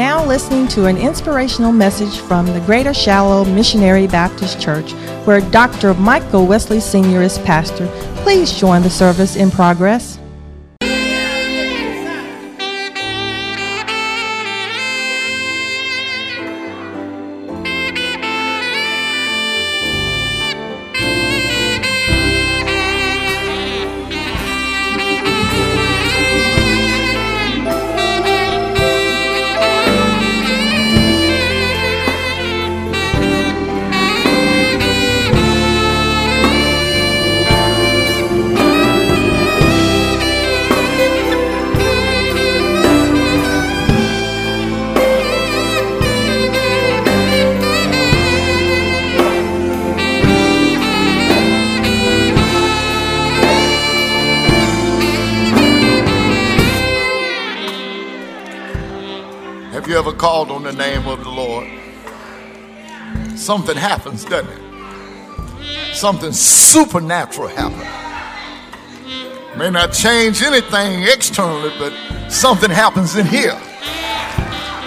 now listening to an inspirational message from the Greater Shiloh Missionary Baptist Church, where Dr. Michael Wesley Sr. is pastor. Please join the service in progress. Something happens, doesn't it? Something supernatural happens. May not change anything externally, but something happens in here.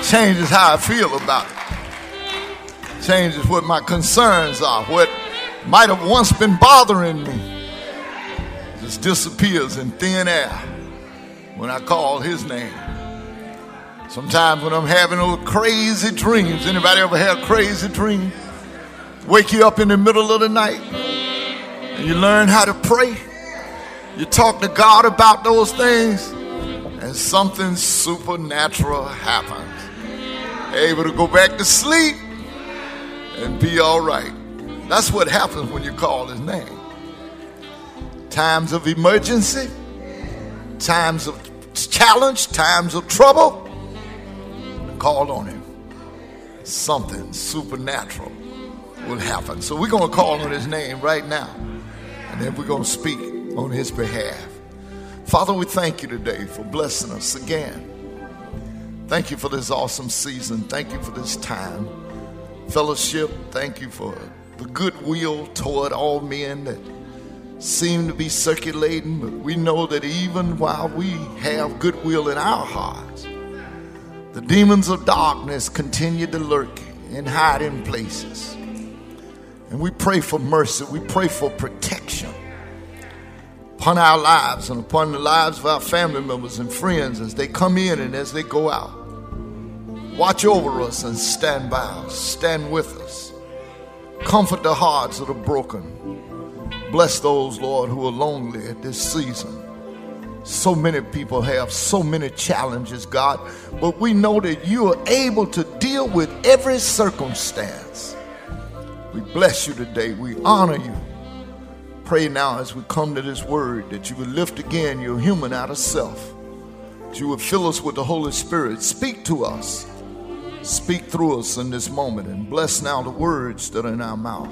Changes how I feel about it. Changes what my concerns are, what might have once been bothering me. Just disappears in thin air when I call his name. Sometimes when I'm having those crazy dreams, anybody ever had crazy dream? Wake you up in the middle of the night and you learn how to pray. You talk to God about those things and something supernatural happens. Able to go back to sleep and be all right. That's what happens when you call his name. Times of emergency, times of challenge, times of trouble called on him, something supernatural will happen. So we're going to call on his name right now, and then we're going to speak on his behalf. Father, we thank you today for blessing us again. Thank you for this awesome season. Thank you for this time. Fellowship, thank you for the goodwill toward all men that seem to be circulating, but we know that even while we have goodwill in our hearts, the demons of darkness continue to lurk in places. And we pray for mercy. We pray for protection upon our lives and upon the lives of our family members and friends as they come in and as they go out. Watch over us and stand by us. Stand with us. Comfort the hearts that are broken. Bless those, Lord, who are lonely at this season. So many people have so many challenges, God, but we know that you are able to deal with every circumstance. We bless you today. We honor you. Pray now as we come to this word that you would lift again your human out of self, that you would fill us with the Holy Spirit. Speak to us, speak through us in this moment, and bless now the words that are in our mouth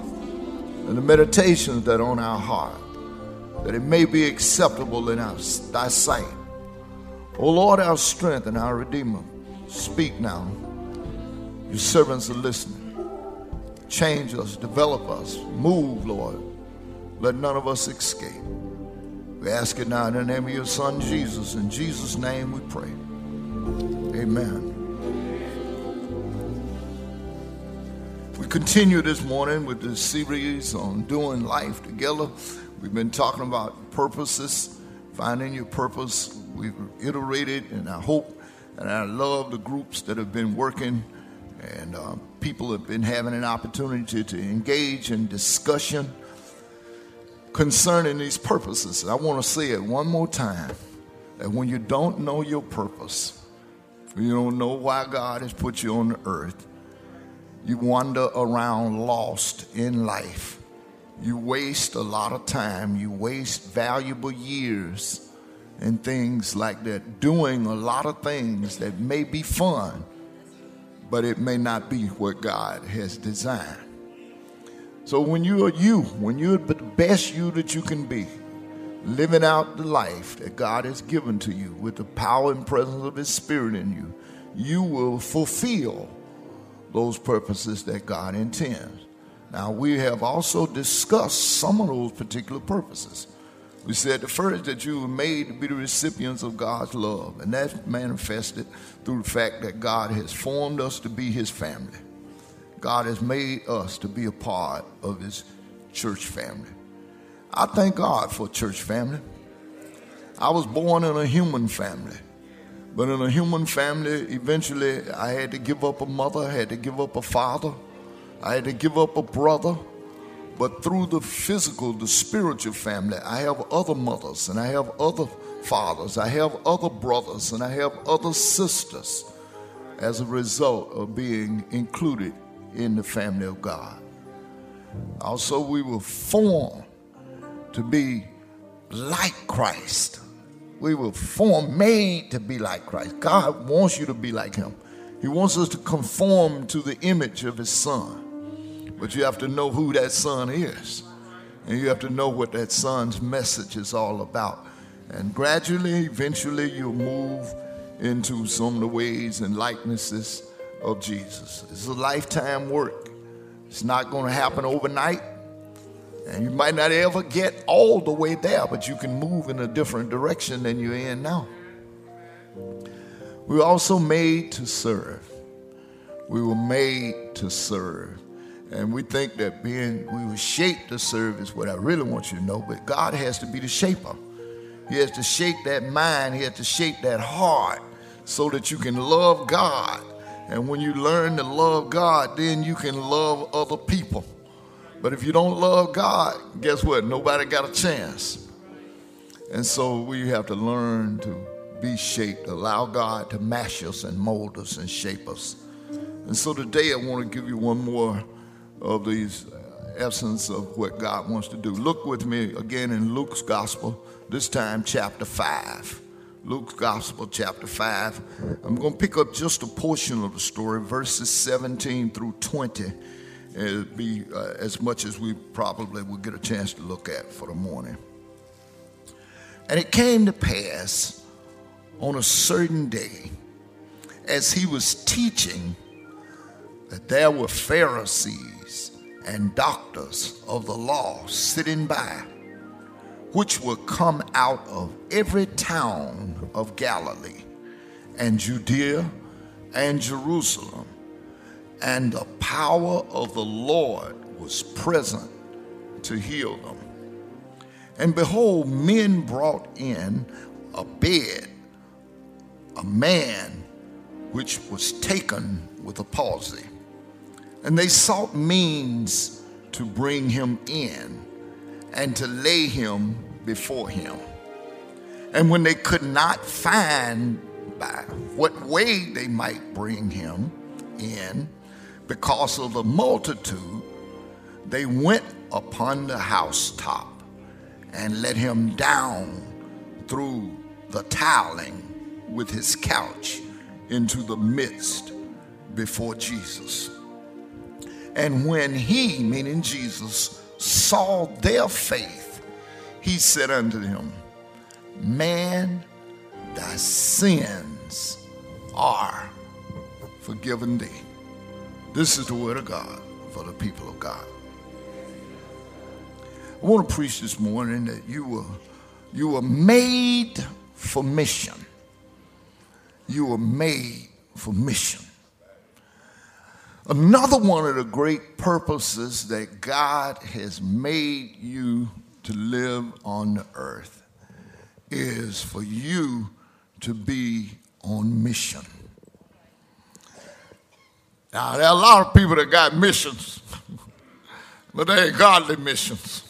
and the meditations that are on our heart that it may be acceptable in our, thy sight. O Lord, our strength and our Redeemer, speak now. Your servants are listening. Change us, develop us, move, Lord. Let none of us escape. We ask it now in the name of your Son, Jesus. In Jesus' name we pray. Amen. We continue this morning with this series on doing life together. We've been talking about purposes, finding your purpose. We've iterated, and I hope and I love the groups that have been working, and uh, people have been having an opportunity to engage in discussion concerning these purposes. I want to say it one more time that when you don't know your purpose, you don't know why God has put you on the earth, you wander around lost in life you waste a lot of time, you waste valuable years and things like that, doing a lot of things that may be fun, but it may not be what God has designed. So when you are you, when you're the best you that you can be, living out the life that God has given to you with the power and presence of His Spirit in you, you will fulfill those purposes that God intends. Now, we have also discussed some of those particular purposes. We said the first that you were made to be the recipients of God's love, and that's manifested through the fact that God has formed us to be His family. God has made us to be a part of His church family. I thank God for church family. I was born in a human family. But in a human family, eventually I had to give up a mother, I had to give up a father, I had to give up a brother. But through the physical, the spiritual family, I have other mothers and I have other fathers, I have other brothers, and I have other sisters as a result of being included in the family of God. Also, we were formed to be like Christ. We were formed, made to be like Christ. God wants you to be like Him. He wants us to conform to the image of His Son. But you have to know who that Son is. And you have to know what that Son's message is all about. And gradually, eventually, you'll move into some of the ways and likenesses of Jesus. It's a lifetime work. It's not going to happen overnight. And you might not ever get all the way there, but you can move in a different direction than you're in now. We were also made to serve. We were made to serve. And we think that being, we were shaped to serve is what I really want you to know, but God has to be the shaper. He has to shape that mind, He has to shape that heart so that you can love God. And when you learn to love God, then you can love other people. But if you don't love God, guess what? Nobody got a chance. And so we have to learn to be shaped, allow God to mash us and mold us and shape us. And so today I want to give you one more of these uh, essence of what God wants to do. Look with me again in Luke's Gospel, this time chapter 5. Luke's Gospel, chapter 5. I'm going to pick up just a portion of the story, verses 17 through 20 It'll be uh, as much as we probably will get a chance to look at for the morning. And it came to pass on a certain day, as he was teaching, that there were Pharisees and doctors of the law sitting by, which were come out of every town of Galilee and Judea and Jerusalem and the power of the Lord was present to heal them. And behold, men brought in a bed, a man which was taken with a palsy. And they sought means to bring him in and to lay him before him. And when they could not find by what way they might bring him in, because of the multitude, they went upon the housetop and let him down through the tiling with his couch into the midst before Jesus. And when he, meaning Jesus, saw their faith, he said unto them, Man, thy sins are forgiven thee. This is the word of God for the people of God. I want to preach this morning that you were, you were made for mission. You were made for mission. Another one of the great purposes that God has made you to live on the earth is for you to be on mission. Now, there are a lot of people that got missions, but they ain't godly missions.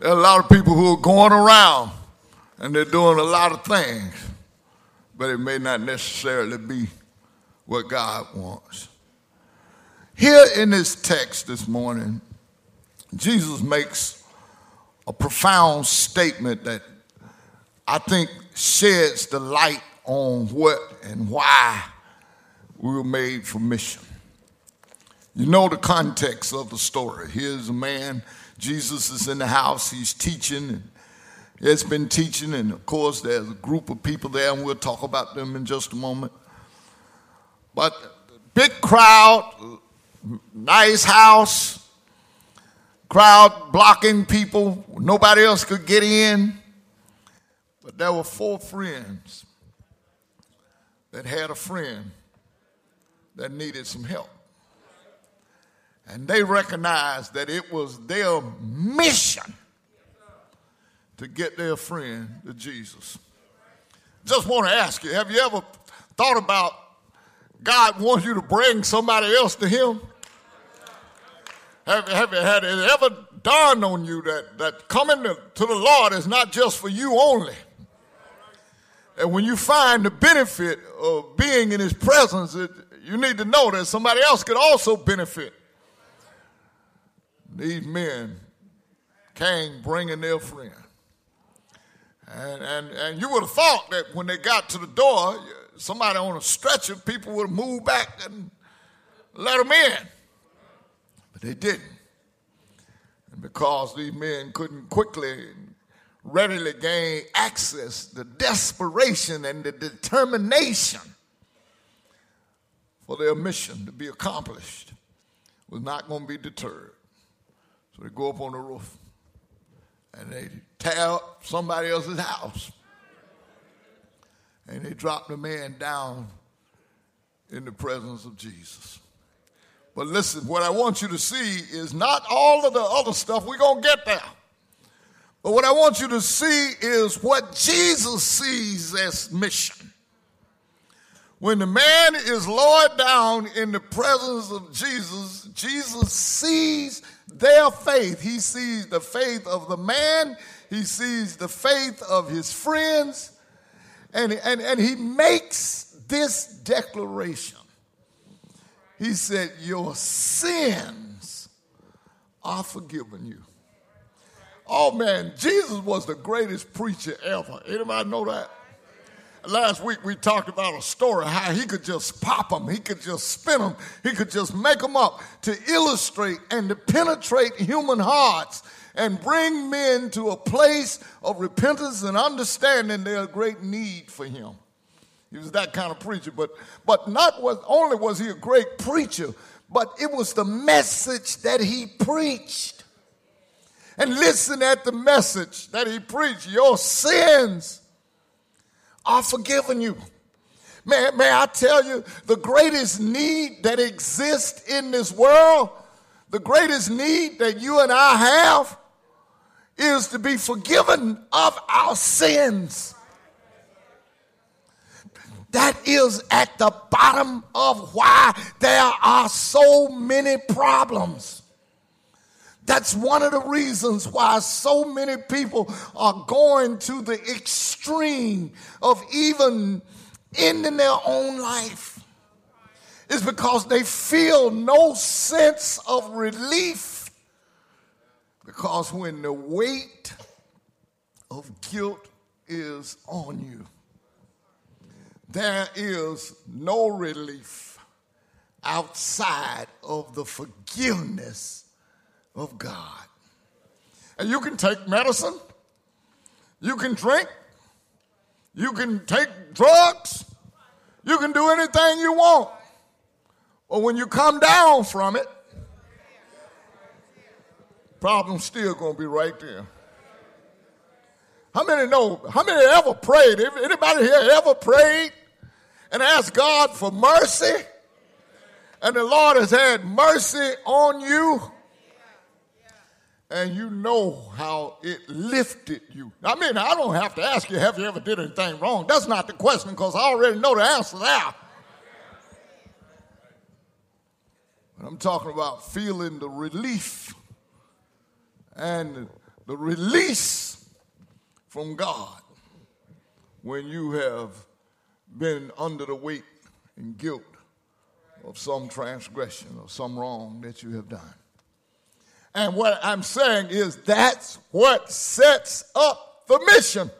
There are a lot of people who are going around and they're doing a lot of things, but it may not necessarily be what God wants. Here in this text this morning, Jesus makes a profound statement that I think sheds the light on what and why we were made for mission. You know the context of the story. Here's a man, Jesus is in the house, he's teaching, has been teaching, and of course, there's a group of people there, and we'll talk about them in just a moment. But big crowd, nice house, crowd blocking people, nobody else could get in. But there were four friends that had a friend that needed some help. And they recognized that it was their mission to get their friend to Jesus. Just want to ask you have you ever thought about God wants you to bring somebody else to Him? Have, have, had it ever dawned on you that, that coming to, to the Lord is not just for you only? And when you find the benefit of being in His presence, it, you need to know that somebody else could also benefit. These men came bringing their friend. And, and, and you would have thought that when they got to the door, somebody on a stretcher, people would have moved back and let them in. They didn't. And because these men couldn't quickly readily gain access, the desperation and the determination for their mission to be accomplished was not going to be deterred. So they go up on the roof and they tear up somebody else's house. And they drop the man down in the presence of Jesus. But listen, what I want you to see is not all of the other stuff, we're going to get there. But what I want you to see is what Jesus sees as mission. When the man is lowered down in the presence of Jesus, Jesus sees their faith. He sees the faith of the man, he sees the faith of his friends, and, and, and he makes this declaration. He said, Your sins are forgiven you. Oh man, Jesus was the greatest preacher ever. Anybody know that? Last week we talked about a story how he could just pop them, he could just spin them, he could just make them up to illustrate and to penetrate human hearts and bring men to a place of repentance and understanding their great need for him. He was that kind of preacher, but but not was only was he a great preacher, but it was the message that he preached. And listen at the message that he preached. Your sins are forgiven you. May, may I tell you, the greatest need that exists in this world, the greatest need that you and I have, is to be forgiven of our sins. That is at the bottom of why there are so many problems. That's one of the reasons why so many people are going to the extreme of even ending their own life. Is because they feel no sense of relief. Because when the weight of guilt is on you, there is no relief outside of the forgiveness of God. And you can take medicine, you can drink, you can take drugs, you can do anything you want. But when you come down from it, problem's still going to be right there. How many know? How many ever prayed? Anybody here ever prayed and ask God for mercy? And the Lord has had mercy on you? and you know how it lifted you. I mean, I don't have to ask you, have you ever did anything wrong? That's not the question because I already know the answer there. But I'm talking about feeling the relief and the release from God when you have been under the weight and guilt of some transgression or some wrong that you have done. And what I'm saying is that's what sets up the mission.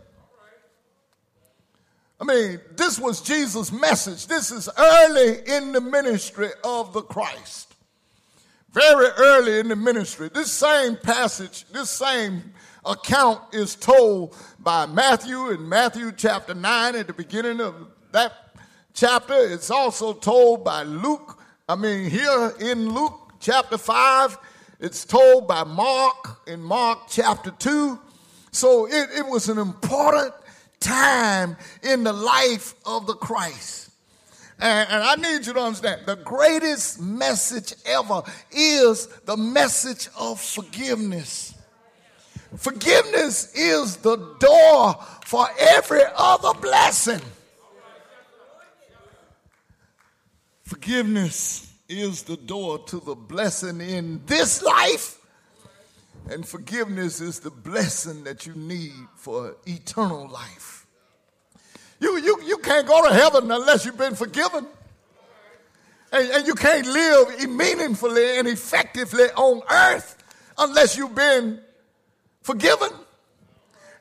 I mean, this was Jesus' message. This is early in the ministry of the Christ. Very early in the ministry. This same passage, this same account is told by Matthew in Matthew chapter 9 at the beginning of that chapter. It's also told by Luke. I mean, here in Luke chapter 5 It's told by Mark in Mark chapter 2. So it, it was an important time in the life of the Christ. And, and, I need you to understand the greatest message ever is the message of forgiveness. Forgiveness is the door for every other blessing. Forgiveness is the door to the blessing in this life, and forgiveness is the blessing that you need for eternal life. You, you, you can't go to heaven unless you've been forgiven. And, and you can't live meaningfully and effectively on earth unless you've been forgiven.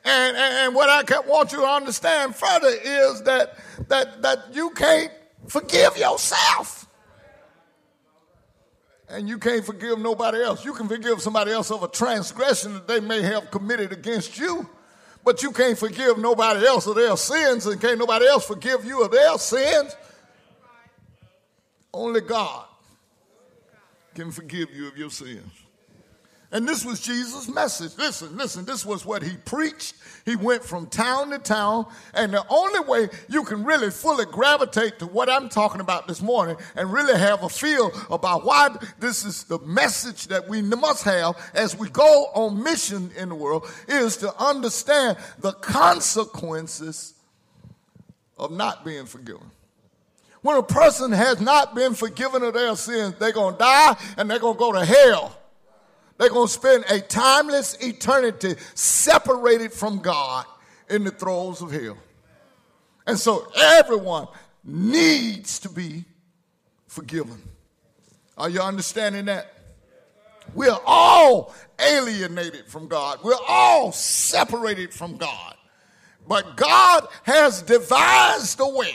And, and, and what I want you to understand further is that, that, that you can't forgive yourself. And you can't forgive nobody else. You can forgive somebody else of a transgression that they may have committed against you, but you can't forgive nobody else of their sins, and can't nobody else forgive you of their sins. Only God can forgive you of your sins. And this was Jesus' message. Listen, listen, this was what he preached. He went from town to town. And the only way you can really fully gravitate to what I'm talking about this morning and really have a feel about why this is the message that we must have as we go on mission in the world is to understand the consequences of not being forgiven. When a person has not been forgiven of their sins, they're going to die and they're going to go to hell. They're going to spend a timeless eternity separated from God in the throes of hell. And so everyone needs to be forgiven. Are you understanding that? We're all alienated from God. We're all separated from God. But God has devised a way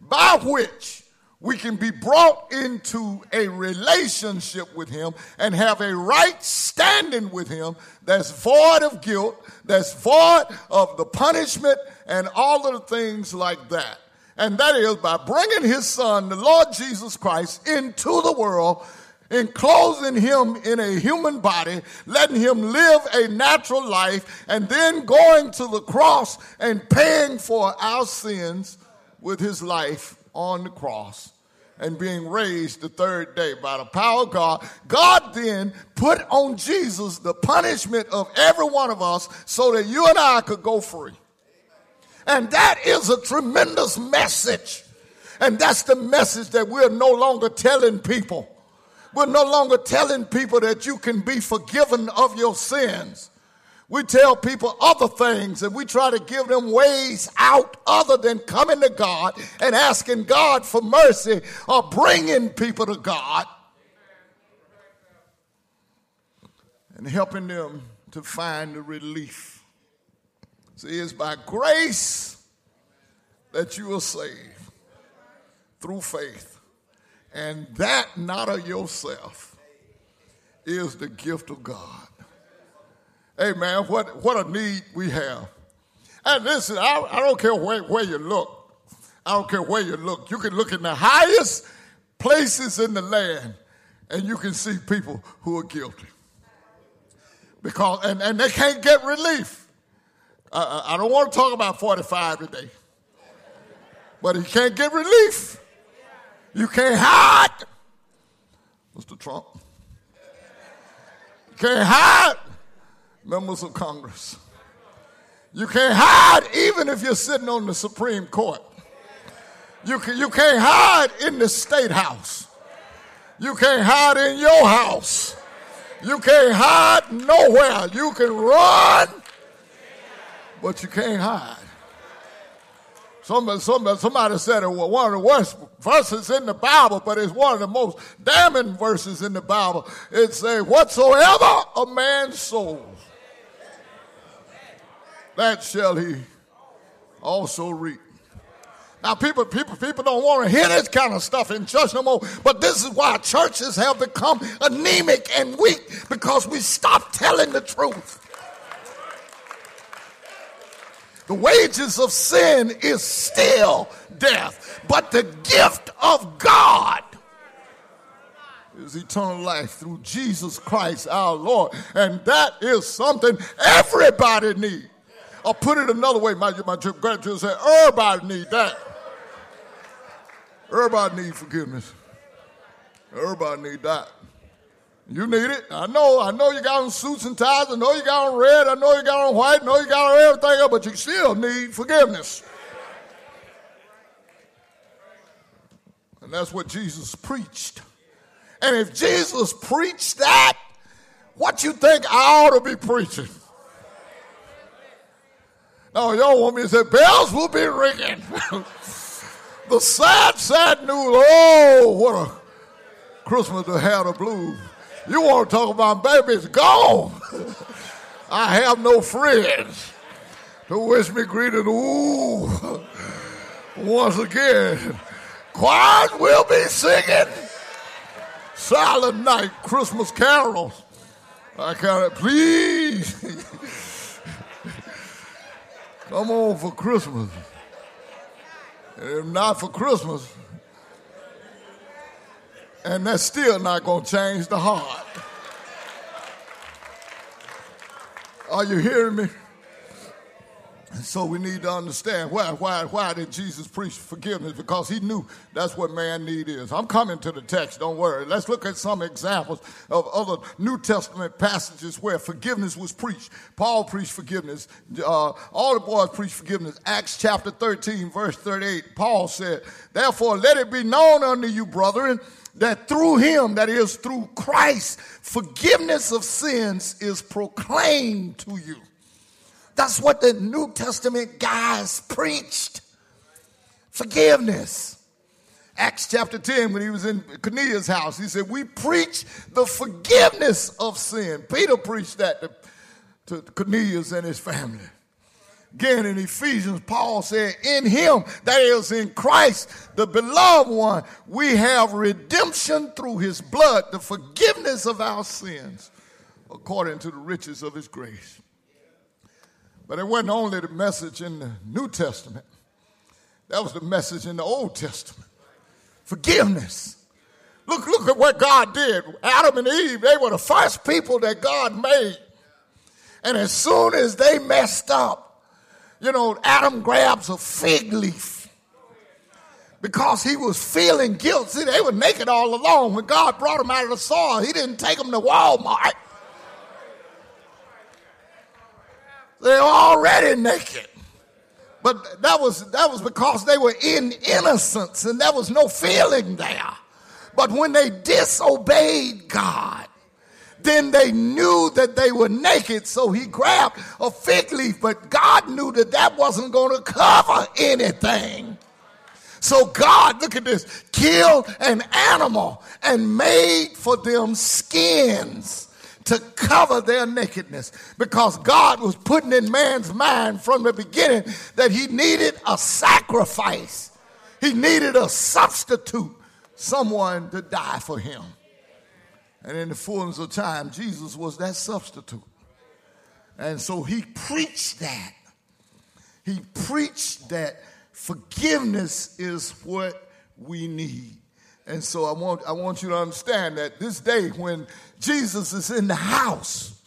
by which we can be brought into a relationship with Him and have a right standing with Him that's void of guilt, that's void of the punishment, and all of the things like that. And that is by bringing His Son, the Lord Jesus Christ, into the world, enclosing Him in a human body, letting Him live a natural life, and then going to the cross and paying for our sins with His life on the cross and being raised the third day by the power of God. God then put on Jesus the punishment of every one of us so that you and I could go free. And that is a tremendous message. And that's the message that we're no longer telling people. We're no longer telling people that you can be forgiven of your sins. We tell people other things and we try to give them ways out other than coming to God and asking God for mercy or bringing people to God and helping them to find the relief. See, it's by grace that you are saved through faith. And that not of yourself is the gift of God. Man, what, what a need we have. And listen, I, I don't care where, where you look. I don't care where you look. You can look in the highest places in the land and you can see people who are guilty. Because, and, and they can't get relief. I don't want to talk about 45 today. But he can't get relief. You can't hide. Mr. Trump. You can't hide members of Congress. You can't hide even if you're sitting on the Supreme Court. You, can, you can't hide in the state house. You can't hide in your house. You can't hide nowhere. You can run, but you can't hide. Somebody, somebody, somebody said it was one of the worst verses in the Bible, but it's one of the most damning verses in the Bible. It says, Whatsoever a man sows, that shall he also reap. Now, people, people, people don't want to hear this kind of stuff in church no more. But this is why churches have become anemic and weak because we stopped telling the truth. The wages of sin is still death, but the gift of God is eternal life through Jesus Christ our Lord. And that is something everybody needs. I'll put it another way. My, my graduate said, everybody need that. Everybody need forgiveness. Everybody need that. You need it. I know. I know you got on suits and ties. I know you got on red. I know you got on white. I know you got on everything else, but you still need forgiveness. And that's what Jesus preached. And if Jesus preached that, what you think I ought to be preaching? No, y'all want me to say bells will be ringing. the sad, sad news. Oh, what a Christmas to have the blues. You want to talk about babies gone. I have no friends to wish me greeting. Ooh, once again, choirs will be singing silent night Christmas carols. I can't, please. Come on for Christmas. If not for Christmas, and that's still not going to change the heart. Are you hearing me? And so we need to understand why, why, why did Jesus preach forgiveness? Because he knew that's what man need is. I'm coming to the text, don't worry. Let's look at some examples of other New Testament passages where forgiveness was preached. Paul preached forgiveness. Uh, all the boys preached forgiveness. Acts chapter 13, verse 38, Paul said, Therefore let it be known unto you, brethren, that through him, that is through Christ, forgiveness of sins is proclaimed to you. That's what the New Testament guys preached. Forgiveness. Acts chapter 10, when he was in Cornelius' house, he said, We preach the forgiveness of sin. Peter preached that to, to Cornelius and his family. Again, in Ephesians, Paul said, In him, that is in Christ, the beloved one, we have redemption through his blood, the forgiveness of our sins, according to the riches of his grace. But it wasn't only the message in the New Testament, that was the message in the Old Testament forgiveness. Look, look at what God did. Adam and Eve, they were the first people that God made. And as soon as they messed up, you know, Adam grabs a fig leaf because he was feeling guilt. See, they were naked all along. When God brought them out of the soil, he didn't take them to Walmart. They're already naked. But that was, that was because they were in innocence and there was no feeling there. But when they disobeyed God, then they knew that they were naked, so he grabbed a fig leaf. But God knew that that wasn't going to cover anything. So God, look at this, killed an animal and made for them skins to cover their nakedness because God was putting in man's mind from the beginning that he needed a sacrifice. He needed a substitute, someone to die for him. And in the fullness of time, Jesus was that substitute. And so he preached that. He preached that forgiveness is what we need. And so I want, I want you to understand that this day when Jesus is in the house,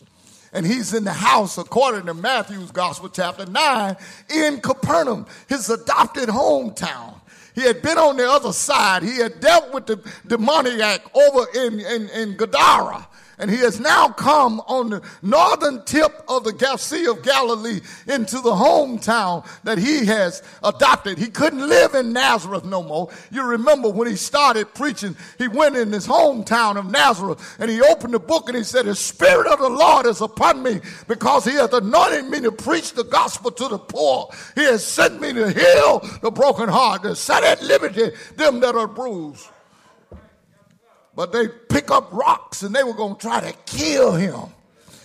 and he's in the house, according to Matthew's Gospel, chapter 9, in Capernaum, his adopted hometown. He had been on the other side. He had dealt with the demoniac over in, in, in Gadara and he has now come on the northern tip of the Sea of Galilee into the hometown that he has adopted. He couldn't live in Nazareth no more. You remember when he started preaching, he went in his hometown of Nazareth and he opened the book and he said, The Spirit of the Lord is upon me because he hath anointed me to preach the gospel to the poor. He has sent me to heal the broken heart, to set at liberty them that are bruised but they pick up rocks and they were going to try to kill him.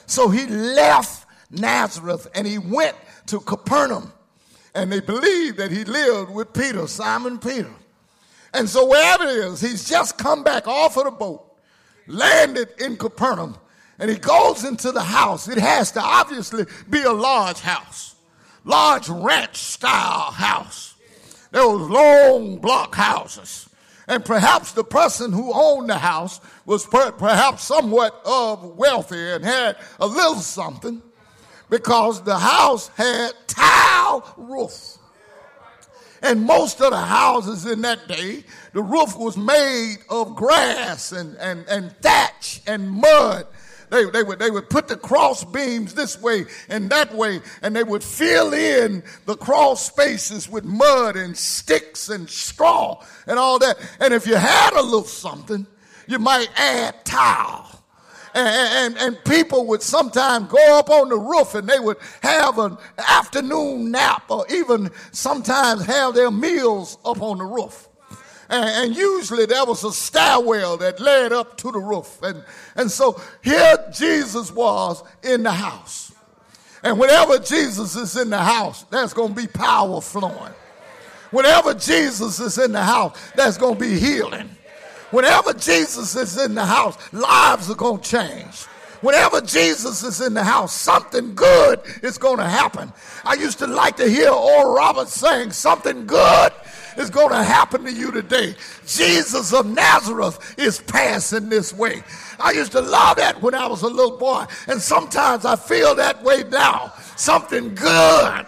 So he left Nazareth and he went to Capernaum. And they believed that he lived with Peter, Simon Peter. And so wherever it is, he's just come back off of the boat, landed in Capernaum, and he goes into the house. It has to obviously be a large house, large ranch style house. Was long block houses And perhaps the person who owned the house was per- perhaps somewhat of wealthy and had a little something because the house had tile roof. And most of the houses in that day, the roof was made of grass and, and, and thatch and mud. They, they, would, they would put the cross beams this way and that way, and they would fill in the cross spaces with mud and sticks and straw and all that. And if you had a little something, you might add tile and, and, and, people would sometimes go up on the roof and they would have an afternoon nap or even sometimes have their meals up on the roof. And, and usually there was a stairwell that led up to the roof. And, and so here Jesus was in the house. And whenever Jesus is in the house, there's going to be power flowing. Whenever Jesus is in the house, there's going to be healing. Whenever Jesus is in the house, lives are going to change. Whenever Jesus is in the house, something good is going to happen. I used to like to hear Oral Roberts saying, Something good is going to happen to you today. Jesus of Nazareth is passing this way. I used to love that when I was a little boy, and sometimes I feel that way now. Something good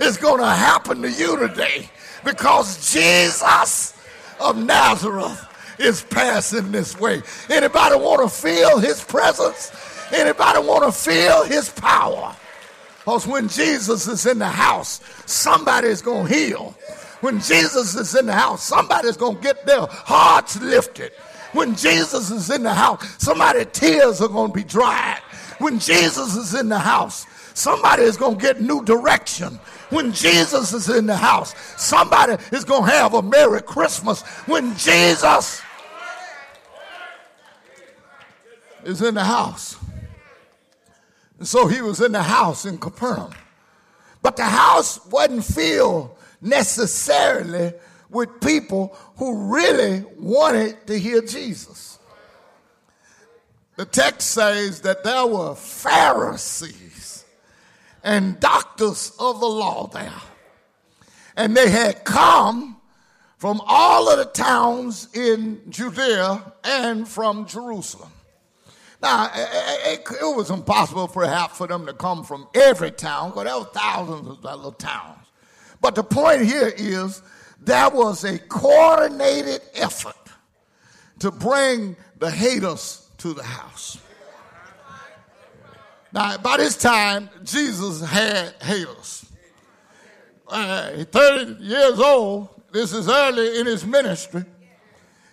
is going to happen to you today because Jesus of Nazareth is passing this way. Anybody want to feel his presence? Anybody want to feel his power? Because when Jesus is in the house, somebody is going to heal. When Jesus is in the house, somebody's going to get their hearts lifted. When Jesus is in the house, somebody's tears are going to be dried. When Jesus is in the house, somebody is going to get new direction. When Jesus is in the house, somebody is going to have a Merry Christmas. When Jesus is in the house. And so he was in the house in Capernaum. But the house wasn't filled necessarily with people who really wanted to hear Jesus. The text says that there were Pharisees and doctors of the law there. And they had come from all of the towns in Judea and from Jerusalem. Now, it, was impossible perhaps for them to come from every town because there were thousands of little towns. But the point here is that was a coordinated effort to bring the haters to the house. Now, by this time, Jesus had haters. Uh, 30 years old, this is early in his ministry.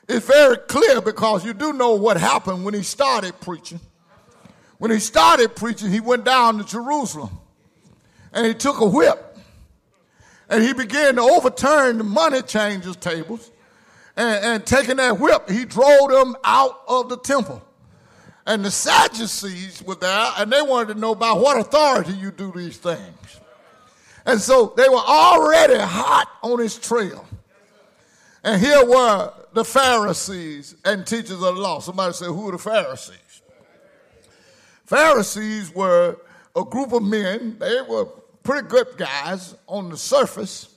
It's very clear because you do know what happened when he started preaching. When he started preaching, he went down to Jerusalem and he took a whip and he began to overturn the money changers' tables. And, and taking that whip, he drove them out of the temple. And the Sadducees were there and they wanted to know by what authority you do these things. And so they were already hot on his trail. And here were the Pharisees and teachers of the law. Somebody say, Who are the Pharisees? Pharisees were a group of men. They were pretty good guys on the surface.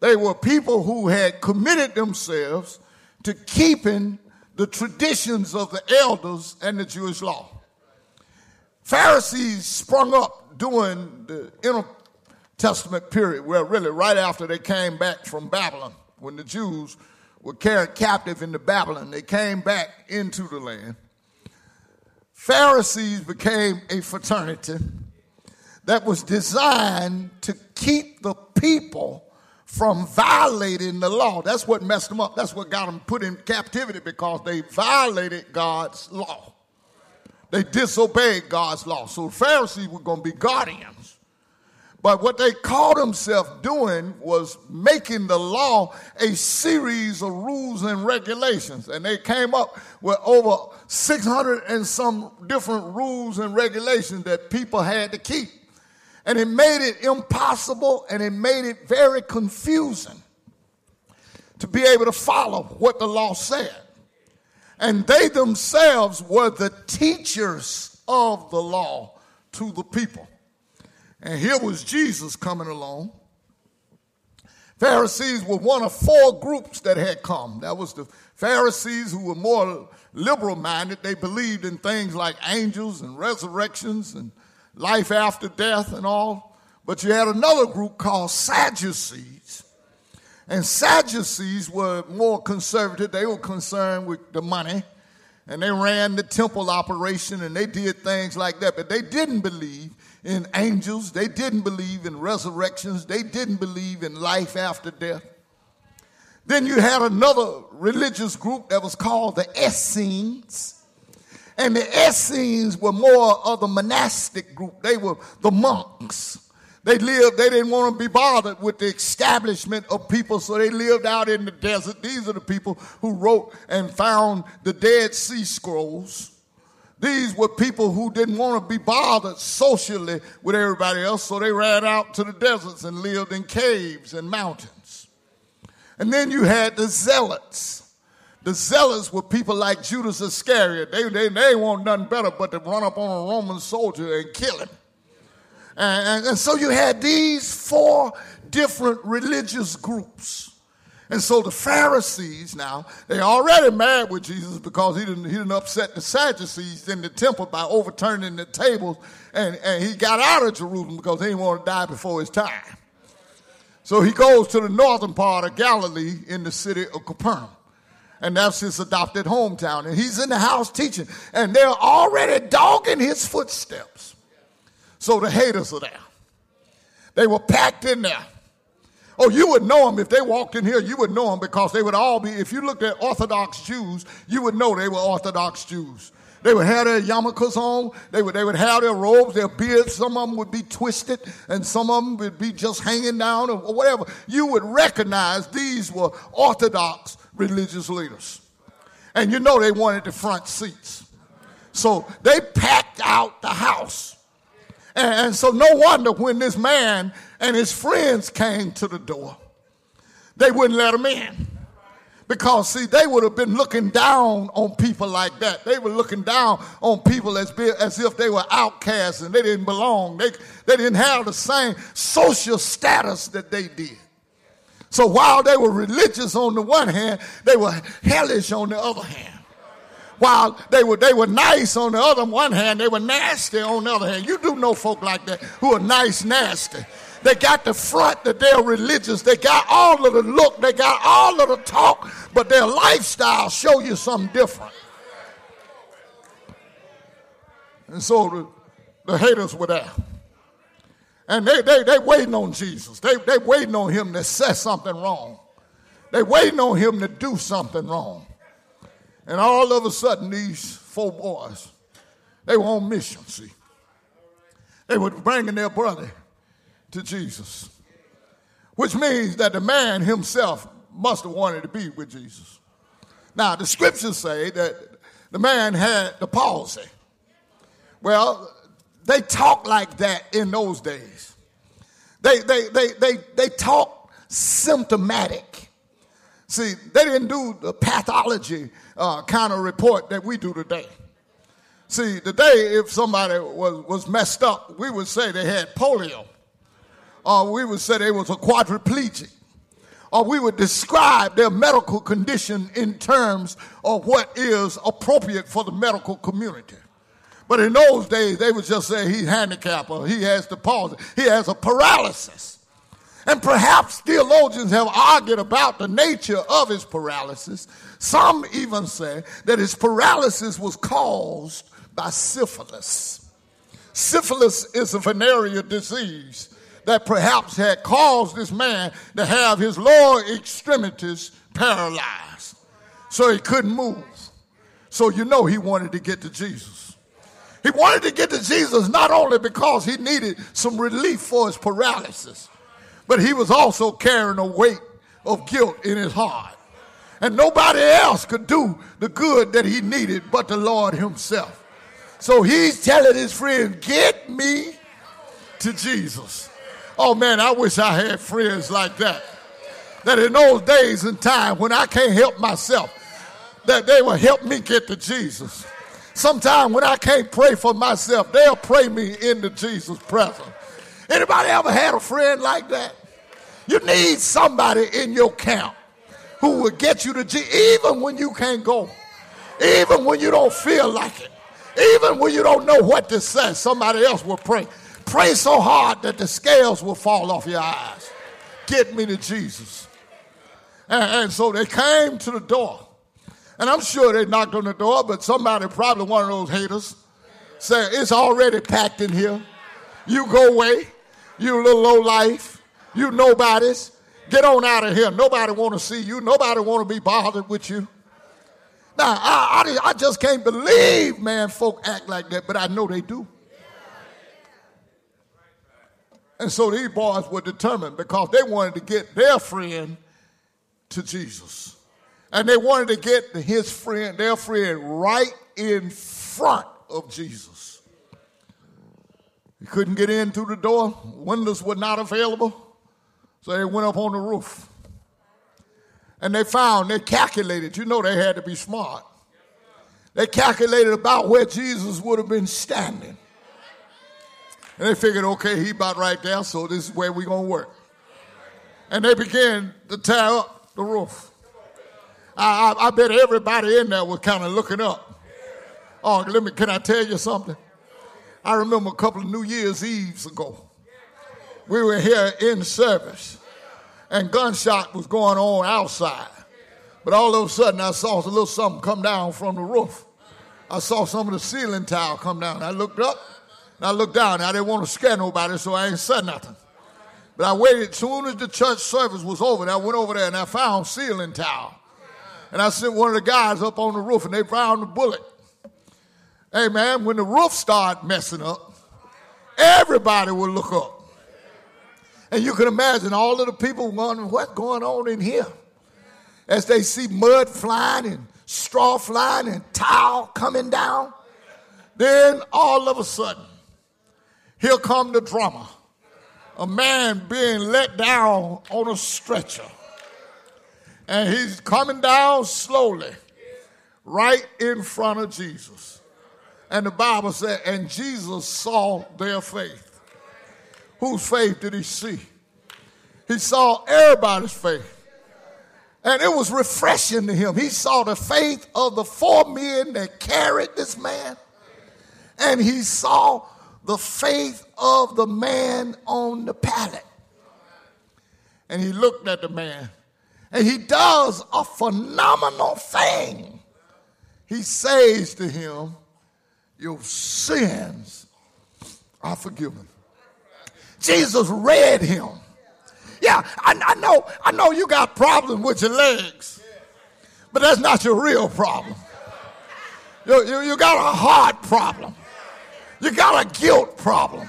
They were people who had committed themselves to keeping the traditions of the elders and the Jewish law. Pharisees sprung up during the intertestament period, where really right after they came back from Babylon, when the Jews were carried captive into Babylon. They came back into the land. Pharisees became a fraternity that was designed to keep the people from violating the law. That's what messed them up. That's what got them put in captivity because they violated God's law. They disobeyed God's law. So the Pharisees were going to be guardians but what they called themselves doing was making the law a series of rules and regulations. And they came up with over 600 and some different rules and regulations that people had to keep. And it made it impossible and it made it very confusing to be able to follow what the law said. And they themselves were the teachers of the law to the people. And here was Jesus coming along, Pharisees were one of four groups that had come. That was the Pharisees who were more liberal minded. They believed in things like angels and resurrections and life after death and all. But you had another group called Sadducees. And Sadducees were more conservative. They were concerned with the money and they ran the temple operation and they did things like that. But they didn't believe in angels. They didn't believe in resurrections. They didn't believe in life after death. Then you had another religious group that was called the Essenes. And the Essenes were more of the monastic group. They were the monks. They lived, they didn't want to be bothered with the establishment of people, so they lived out in the desert. These are the people who wrote and found the Dead Sea Scrolls. These were people who didn't want to be bothered socially with everybody else, so they ran out to the deserts and lived in caves and mountains. And then you had the zealots. The zealots were people like Judas Iscariot. They, they, they want nothing better but to run up on a Roman soldier and kill him. And, and so you had these four different religious groups. And so the Pharisees now, they already mad with Jesus because he didn't, he didn't upset the Sadducees in the temple by overturning the tables. And, and he got out of Jerusalem because he didn't want to die before his time. So he goes to the northern part of Galilee in the city of Capernaum. And that's his adopted hometown. And he's in the house teaching. And they're already dogging his footsteps. So the haters are there. They were packed in there. Oh, you would know them if they walked in here. You would know them because they would all be, if you looked at Orthodox Jews, you would know they were Orthodox Jews. They would have their yarmulkes on. They would, they would have their robes, their beards. Some of them would be twisted and some of them would be just hanging down or whatever. You would recognize these were Orthodox religious leaders. And you know they wanted the front seats. So they packed out the house. And, so, no wonder when this man and his friends came to the door, they wouldn't let him in. Because, see, they would have been looking down on people like that. They were looking down on people as, be, as if they were outcasts and they didn't belong. They, they didn't have the same social status that they did. So while they were religious on the one hand, they were hellish on the other hand while they were, they were nice on the other one hand, they were nasty on the other hand. You do know folk like that who are nice, nasty. They got the front that they're religious. They got all of the look. They got all of the talk, but their lifestyle show you something different. And so the, the haters were there. And they, they, they waiting on Jesus. They, they waiting on him to say something wrong. They waiting on him to do something wrong. And all of a sudden, these four boys, they were on mission, see. They were bringing their brother to Jesus, which means that the man himself must have wanted to be with Jesus. Now, the scriptures say that the man had the palsy. Well, they talk like that in those days. They, they, they, they, they talk symptomatic. See, they didn't do the pathology uh, kind of report that we do today. See, today, if somebody was, was messed up, we would say they had polio, or we would say they was a quadriplegic, or we would describe their medical condition in terms of what is appropriate for the medical community. But in those days, they would just say he's handicapped or he has the palsy, he has a paralysis. And perhaps theologians have argued about the nature of his paralysis. Some even say that his paralysis was caused by syphilis. Syphilis is a venereal disease that perhaps had caused this man to have his lower extremities paralyzed. So he couldn't move. So you know he wanted to get to Jesus. He wanted to get to Jesus not only because he needed some relief for his paralysis, but he was also carrying a weight of guilt in his heart. And nobody else could do the good that he needed but the Lord himself. So he's telling his friend, Get me to Jesus. Oh man, I wish I had friends like that. That in those days and time when I can't help myself, that they will help me get to Jesus. Sometime when I can't pray for myself, they'll pray me into Jesus' presence. Anybody ever had a friend like that? You need somebody in your camp who will get you to Jesus, even when you can't go, even when you don't feel like it, even when you don't know what to say. Somebody else will pray. Pray so hard that the scales will fall off your eyes. Get me to Jesus. And, and so they came to the door. And I'm sure they knocked on the door, but somebody, probably one of those haters, said, It's already packed in here. You go away. You little low life. You nobodies. Get on out of here. Nobody want to see you. Nobody want to be bothered with you. Now, I, I, I just can't believe, man, folk act like that, but I know they do. And so these boys were determined because they wanted to get their friend to Jesus. And they wanted to get his friend, their friend, right in front of Jesus. He couldn't get in through the door, windows were not available, so they went up on the roof. And they found, they calculated, you know, they had to be smart. They calculated about where Jesus would have been standing. And they figured, okay, he about right there, so this is where we're going to work. And they began to tear up the roof. I, I, I bet everybody in there was kind of looking up. Oh, let me, can I tell you something? I remember a couple of New Year's Eves ago. We were here in service, and gunshot was going on outside. But all of a sudden, I saw a little something come down from the roof. I saw some of the ceiling tile come down. I looked up, and I looked down. I didn't want to scare nobody, so I ain't said nothing. But I waited. Soon as the church service was over, I went over there and I found ceiling tile. And I sent one of the guys up on the roof, and they found the bullet. Hey, man, when the roof started messing up, everybody would look up. And you can imagine all of the people wondering what's going on in here as they see mud flying and straw flying and towel coming down. Then all of a sudden, here come the drama. A man being let down on a stretcher. And he's coming down slowly, right in front of Jesus. And the Bible said, and Jesus saw their faith. Whose faith did he see? He saw everybody's faith. And it was refreshing to him. He saw the faith of the four men that carried this man. And he saw the faith of the man on the pallet. And he looked at the man. And he does a phenomenal thing. He says to him, your sins are forgiven. Jesus read him. Yeah, I, I, know, I know you got problems with your legs, but that's not your real problem. You, you, you got a heart problem. You got a guilt problem.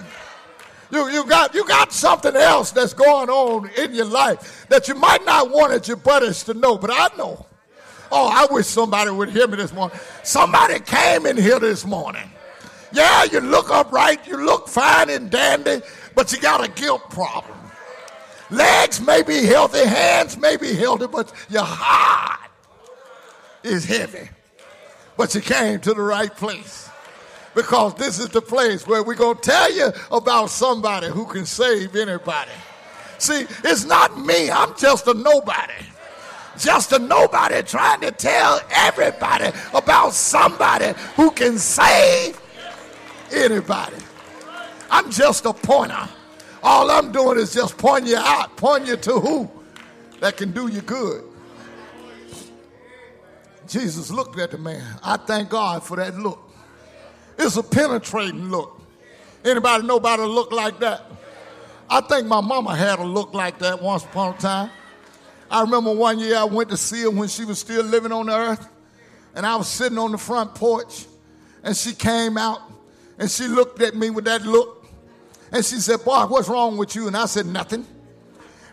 You, you, got, you got something else that's going on in your life that you might not want your buddies to know, but I know. Oh, I wish somebody would hear me this morning. Somebody came in here this morning. Yeah, you look upright, you look fine and dandy, but you got a guilt problem. Legs may be healthy, hands may be healthy, but your heart is heavy. But you came to the right place because this is the place where we're going to tell you about somebody who can save anybody. See, it's not me, I'm just a nobody just a nobody trying to tell everybody about somebody who can save anybody. I'm just a pointer. All I'm doing is just pointing you out, pointing you to who that can do you good. Jesus looked at the man. I thank God for that look. It's a penetrating look. Anybody know about a look like that? I think my mama had a look like that once upon a time. I remember one year I went to see her when she was still living on the earth, and I was sitting on the front porch, and she came out and she looked at me with that look, and she said, Boy, what's wrong with you? And I said, Nothing.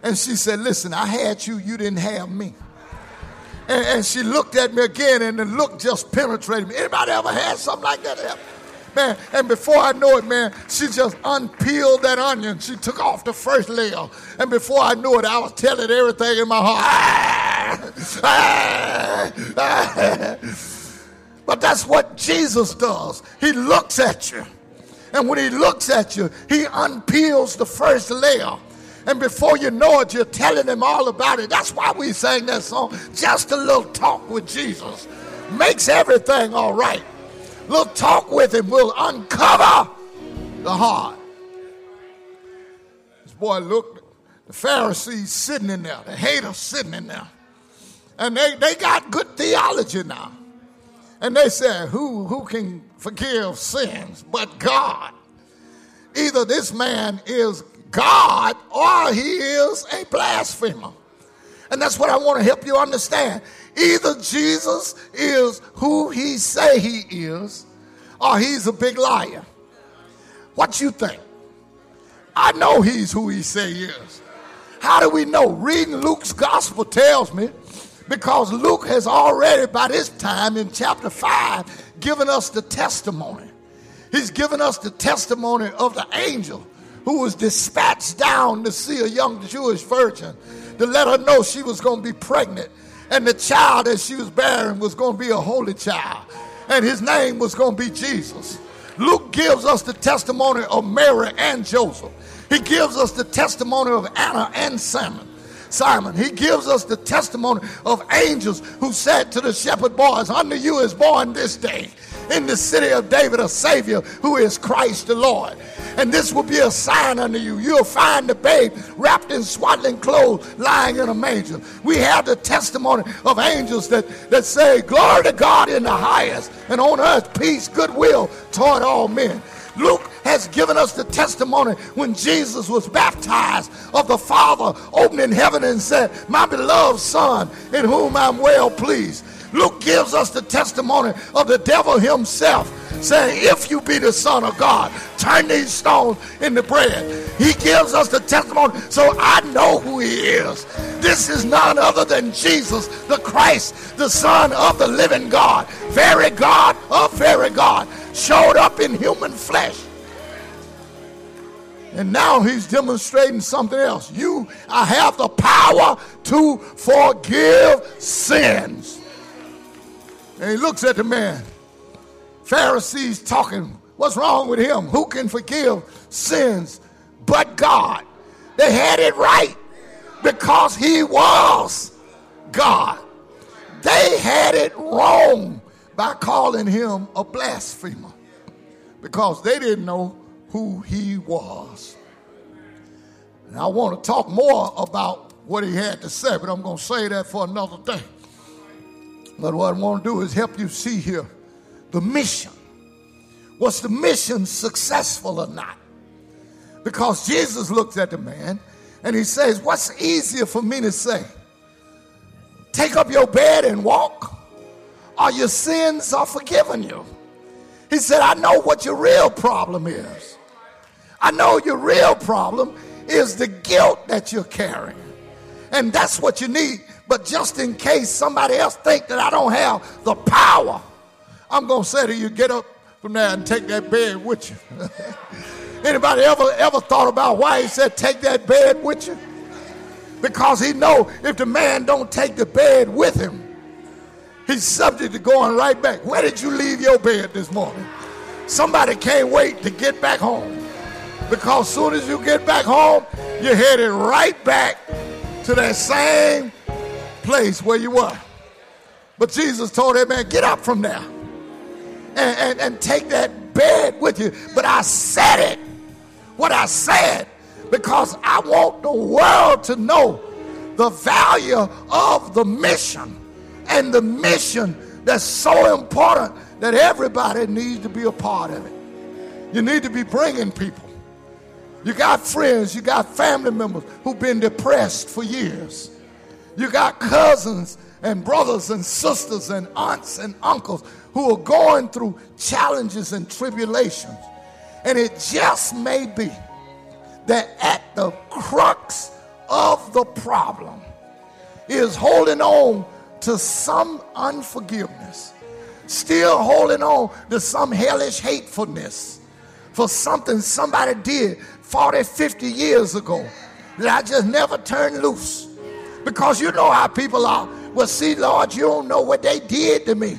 And she said, Listen, I had you, you didn't have me. And, and she looked at me again, and the look just penetrated me. Anybody ever had something like that? Man. And before I know it, man, she just unpeeled that onion. She took off the first layer. And before I knew it, I was telling everything in my heart. but that's what Jesus does. He looks at you. And when he looks at you, he unpeels the first layer. And before you know it, you're telling him all about it. That's why we sang that song. Just a little talk with Jesus makes everything all right. Little talk with him We'll uncover the heart. This boy looked, the Pharisees sitting in there, the haters sitting in there. And they, they got good theology now. And they said, who, who can forgive sins but God? Either this man is God or he is a blasphemer. And that's what I want to help you understand. Either Jesus is who he say he is or he's a big liar. What you think? I know he's who he say he is. How do we know? Reading Luke's gospel tells me because Luke has already by this time in chapter 5 given us the testimony. He's given us the testimony of the angel who was dispatched down to see a young Jewish virgin to let her know she was going to be pregnant and the child that she was bearing was going to be a holy child and his name was going to be Jesus. Luke gives us the testimony of Mary and Joseph. He gives us the testimony of Anna and Simon. Simon. He gives us the testimony of angels who said to the shepherd boys, Unto you is born this day in the city of David a Savior who is Christ the Lord. And this will be a sign unto you. You'll find the babe wrapped in swaddling clothes lying in a manger. We have the testimony of angels that, that say, Glory to God in the highest, and on earth peace, goodwill toward all men. Luke has given us the testimony when Jesus was baptized of the Father opening heaven and said, My beloved Son, in whom I'm well pleased. Luke gives us the testimony of the devil himself saying, If you be the Son of God, turn these stones into bread. He gives us the testimony, so I know who he is. This is none other than Jesus, the Christ, the Son of the living God, very God of very God, showed up in human flesh. And now he's demonstrating something else. You I have the power to forgive sins. And he looks at the man. Pharisees talking. What's wrong with him? Who can forgive sins but God? They had it right because he was God. They had it wrong by calling him a blasphemer because they didn't know who he was. And I want to talk more about what he had to say, but I'm going to say that for another day. But what I want to do is help you see here the mission. Was the mission successful or not? Because Jesus looks at the man and he says, What's easier for me to say? Take up your bed and walk, or your sins are forgiven you. He said, I know what your real problem is. I know your real problem is the guilt that you're carrying. And that's what you need. But just in case somebody else think that I don't have the power, I'm going to say to you, get up from there and take that bed with you. Anybody ever ever thought about why he said take that bed with you? Because he know if the man don't take the bed with him, he's subject to going right back. Where did you leave your bed this morning? Somebody can't wait to get back home. Because soon as you get back home, you're headed right back to that same place where you were. But Jesus told that man, get up from there and, and, and take that bed with you. But I said it, what I said, because I want the world to know the value of the mission and the mission that's so important that everybody needs to be a part of it. You need to be bringing people. You got friends, you got family members who've been depressed for years. You got cousins and brothers and sisters and aunts and uncles who are going through challenges and tribulations. And it just may be that at the crux of the problem is holding on to some unforgiveness, still holding on to some hellish hatefulness for something somebody did 40, 50 years ago that I just never turned loose. Because you know how people are. Well, see, Lord, you don't know what they did to me.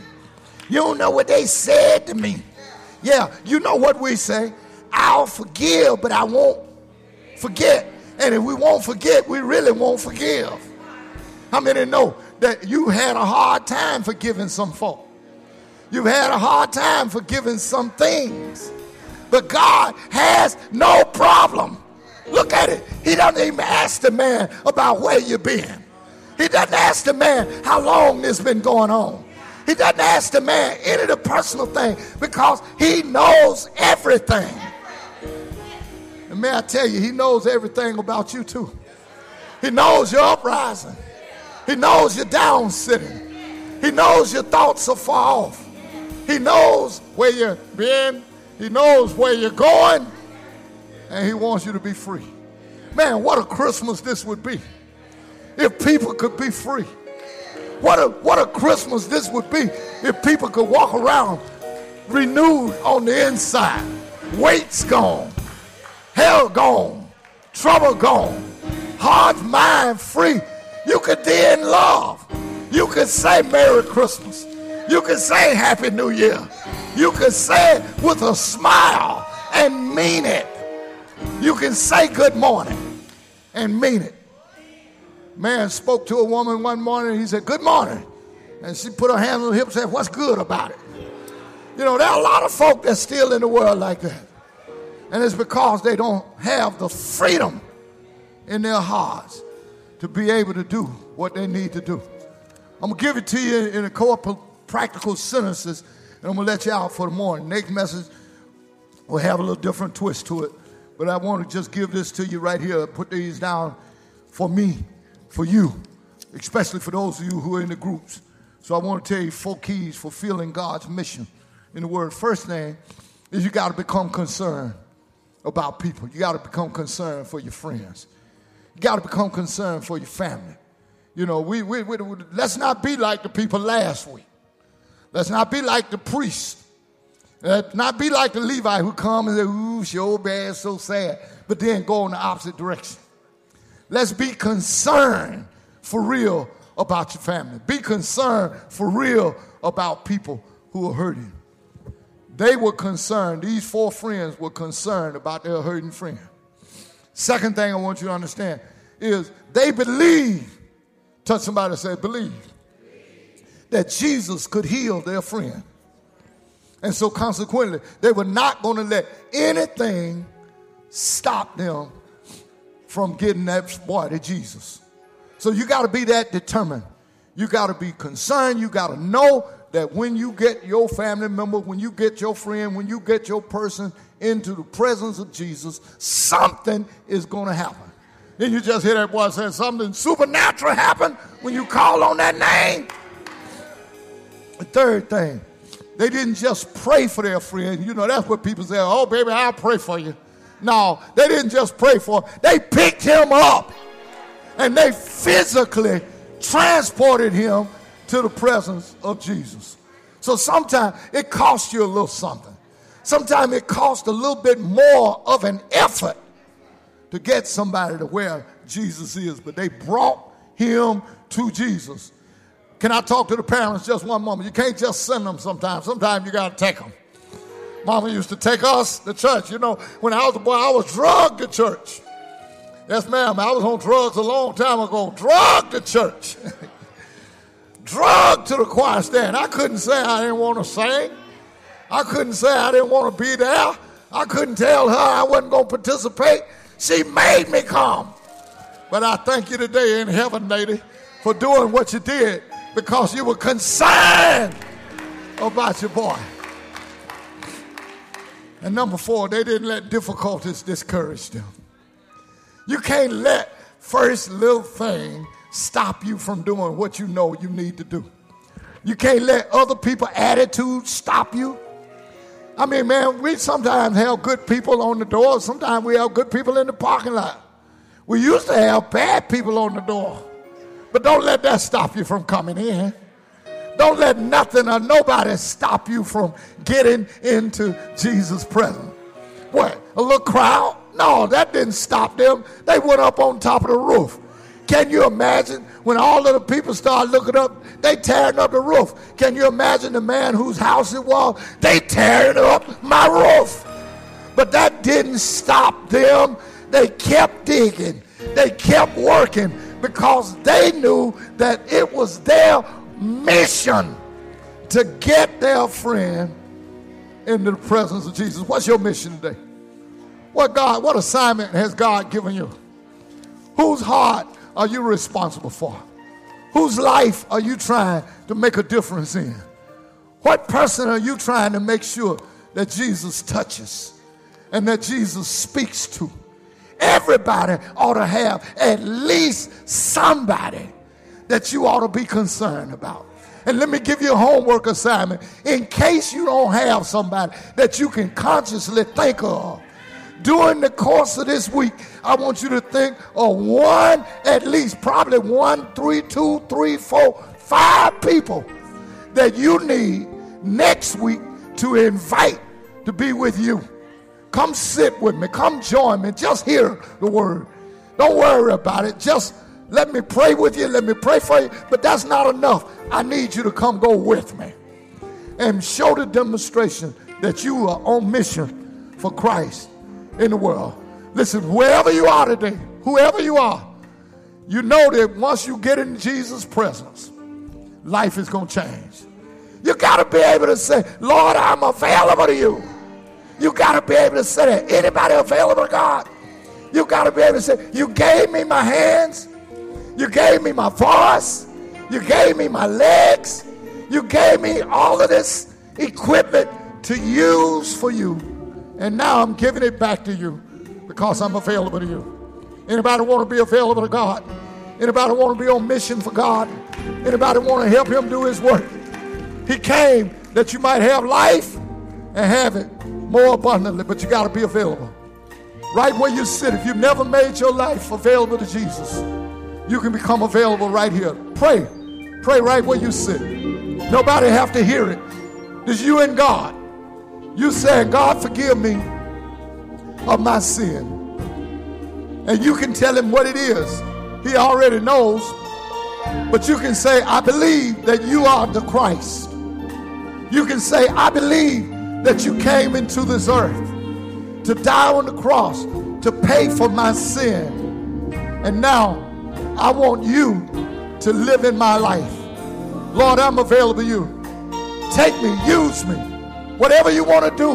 You don't know what they said to me. Yeah, you know what we say. I'll forgive, but I won't forget. And if we won't forget, we really won't forgive. How many know that you had a hard time forgiving some folk? You've had a hard time forgiving some things. But God has no problem. Look at it. He doesn't even ask the man about where you've been. He doesn't ask the man how long this been going on. He doesn't ask the man any of the personal thing because he knows everything. And may I tell you, he knows everything about you too. He knows your uprising. He knows your down sitting. He knows your thoughts are far off. He knows where you've been. He knows where you're going. And he wants you to be free. Man, what a Christmas this would be if people could be free. What a, what a Christmas this would be if people could walk around renewed on the inside. Weight's gone, hell gone, trouble gone, heart, mind free. You could be in love. You could say Merry Christmas. You could say Happy New Year. You could say it with a smile and mean it. You can say good morning and mean it. Man spoke to a woman one morning. He said, Good morning. And she put her hand on the hip and said, What's good about it? You know, there are a lot of folk that's still in the world like that. And it's because they don't have the freedom in their hearts to be able to do what they need to do. I'm going to give it to you in a couple practical sentences, and I'm going to let you out for the morning. Next message will have a little different twist to it. But I want to just give this to you right here. Put these down for me, for you, especially for those of you who are in the groups. So I want to tell you four keys fulfilling God's mission in the word. First thing is you got to become concerned about people. You got to become concerned for your friends. You got to become concerned for your family. You know, we, we, we, let's not be like the people last week. Let's not be like the priest. Let's not be like the Levite who come and say, ooh, so bad, so sad, but then go in the opposite direction. Let's be concerned for real about your family. Be concerned for real about people who are hurting. They were concerned, these four friends were concerned about their hurting friend. Second thing I want you to understand is they believe. Touch somebody and say, believe that Jesus could heal their friend. And so, consequently, they were not going to let anything stop them from getting that boy to Jesus. So, you got to be that determined. You got to be concerned. You got to know that when you get your family member, when you get your friend, when you get your person into the presence of Jesus, something is going to happen. Then you just hear that boy say something supernatural happen when you call on that name. The third thing, they didn't just pray for their friend. You know, that's what people say, oh, baby, I'll pray for you. No, they didn't just pray for him. They picked him up and they physically transported him to the presence of Jesus. So sometimes it costs you a little something. Sometimes it costs a little bit more of an effort to get somebody to where Jesus is. But they brought him to Jesus. Can I talk to the parents just one moment? You can't just send them sometimes. Sometimes you got to take them. Mama used to take us to church. You know, when I was a boy, I was drugged to church. Yes, ma'am. I was on drugs a long time ago. Drugged to church. drugged to the choir stand. I couldn't say I didn't want to sing. I couldn't say I didn't want to be there. I couldn't tell her I wasn't going to participate. She made me come. But I thank you today in heaven, lady, for doing what you did because you were concerned about your boy. And number four, they didn't let difficulties discourage them. You can't let first little thing stop you from doing what you know you need to do. You can't let other people's attitudes stop you. I mean, man, we sometimes have good people on the door. Sometimes we have good people in the parking lot. We used to have bad people on the door. But don't let that stop you from coming in. Don't let nothing or nobody stop you from getting into Jesus' presence. What? A little crowd? No, that didn't stop them. They went up on top of the roof. Can you imagine when all of the people start looking up, they tearing up the roof. Can you imagine the man whose house it was? They tearing up my roof. But that didn't stop them. They kept digging They kept working because they knew that it was their mission to get their friend into the presence of Jesus. What's your mission today? What God, what assignment has God given you? Whose heart are you responsible for? Whose life are you trying to make a difference in? What person are you trying to make sure that Jesus touches and that Jesus speaks to? Everybody ought to have at least somebody that you ought to be concerned about. And let me give you a homework assignment in case you don't have somebody that you can consciously think of. During the course of this week, I want you to think of one, at least, probably one, three, two, three, four, five people that you need next week to invite to be with you. Come sit with me. Come join me. Just hear the word. Don't worry about it. Just let me pray with you. Let me pray for you. But that's not enough. I need you to come go with me and show the demonstration that you are on mission for Christ in the world. Listen, wherever you are today, whoever you are, you know that once you get in Jesus' presence, life is going to change. You got to be able to say, Lord, I'm available to you. You got to be able to say that. Anybody available to God? You got to be able to say, You gave me my hands. You gave me my voice. You gave me my legs. You gave me all of this equipment to use for you. And now I'm giving it back to you because I'm available to you. Anybody want to be available to God? Anybody want to be on mission for God? Anybody want to help him do his work? He came that you might have life and have it more abundantly, but you got to be available. Right where you sit, if you've never made your life available to Jesus, you can become available right here. Pray. Pray right where you sit. Nobody have to hear it. It's you and God. You saying, God, forgive me of my sin. And you can tell him what it is. He already knows. But you can say, I believe that you are the Christ. You can say, I believe that you came into this earth to die on the cross to pay for my sin. And now I want you to live in my life. Lord, I'm available to you. Take me, use me. Whatever you want to do,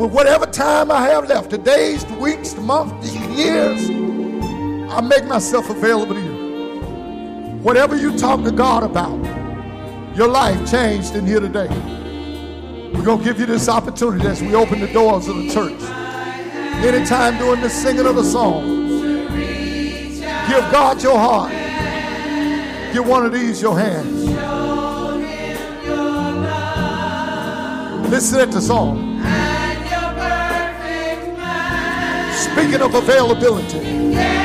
with whatever time I have left, the days, the weeks, the months, the years, I make myself available to you. Whatever you talk to God about, your life changed in here today. We're going to give you this opportunity as we open the doors of the church. Anytime during the singing of the song, Give God your heart. Give one of these your hands. Listen at the song. Speaking of availability.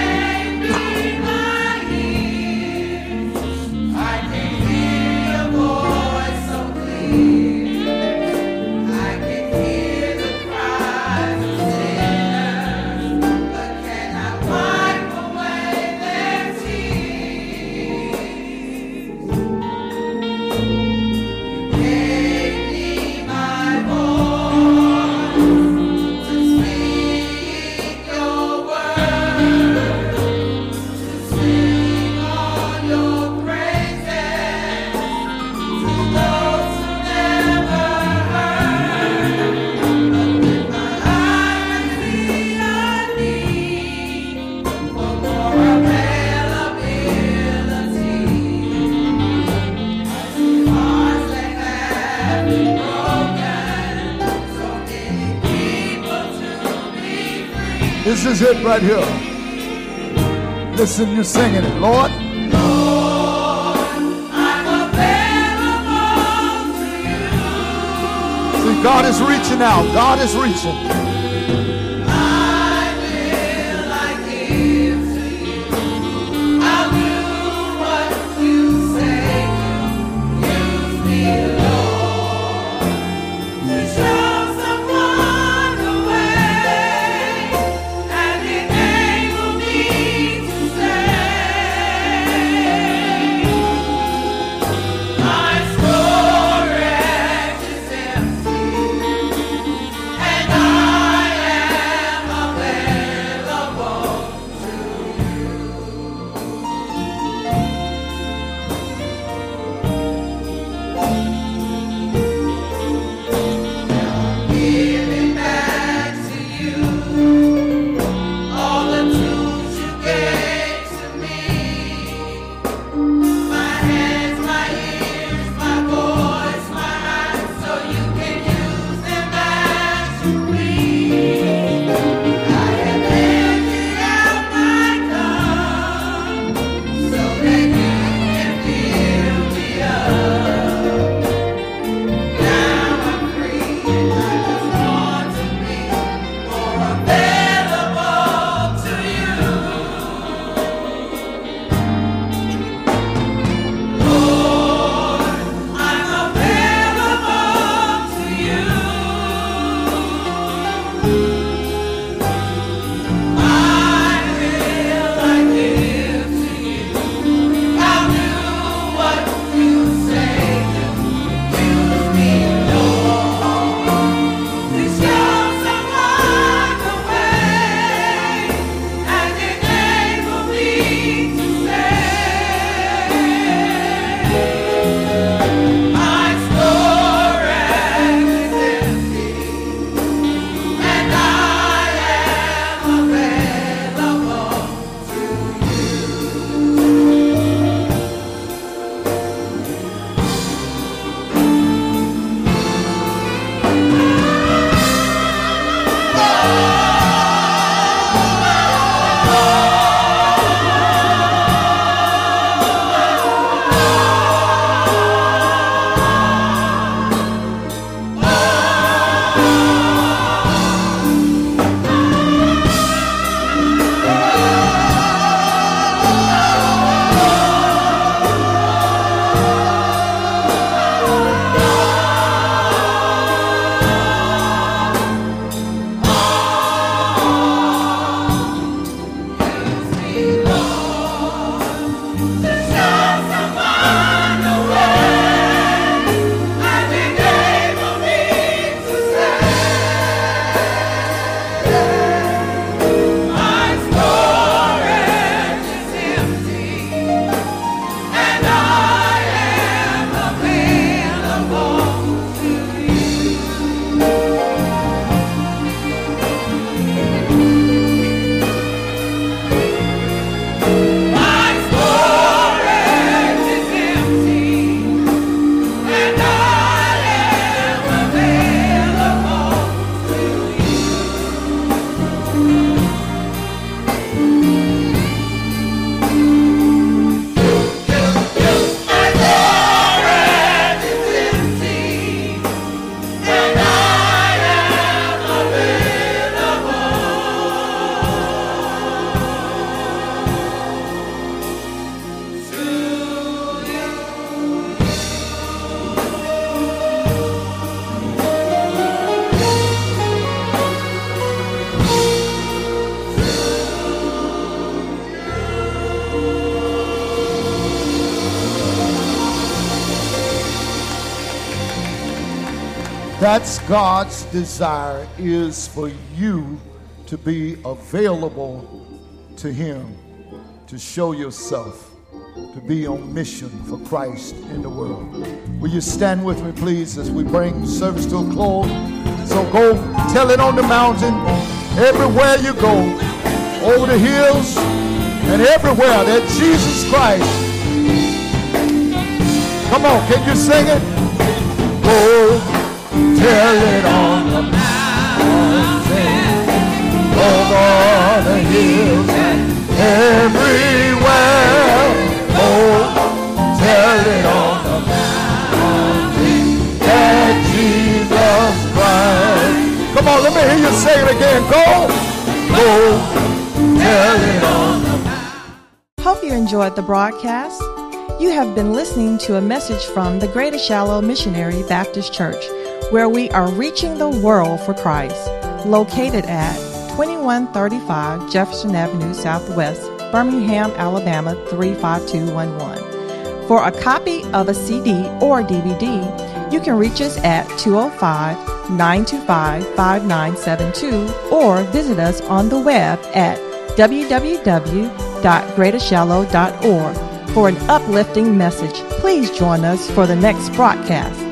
Is it right here. Listen, you're singing it. Lord, See, God is reaching out. God is reaching. That's God's desire is for you to be available to Him, to show yourself, to be on mission for Christ in the world. Will you stand with me, please, as we bring service to a close? So go tell it on the mountain, everywhere you go, over the hills, and everywhere that Jesus Christ. Come on, can you sing it? Go tell it on the mountain, over the hills and everywhere. Oh, tell it on the mountain that Jesus Christ. Come on, let me hear you say it again. Go, go, tell it on the. Hope you enjoyed the broadcast. You have been listening to a message from the Greater Shiloh Missionary Baptist Church where we are reaching the world for Christ, located at 2135 Jefferson Avenue Southwest, Birmingham, Alabama 35211. For a copy of a CD or DVD, you can reach us at 205 925 5972 or visit us on the web at www.greatershiloh.org for an uplifting message. Please join us for the next broadcast.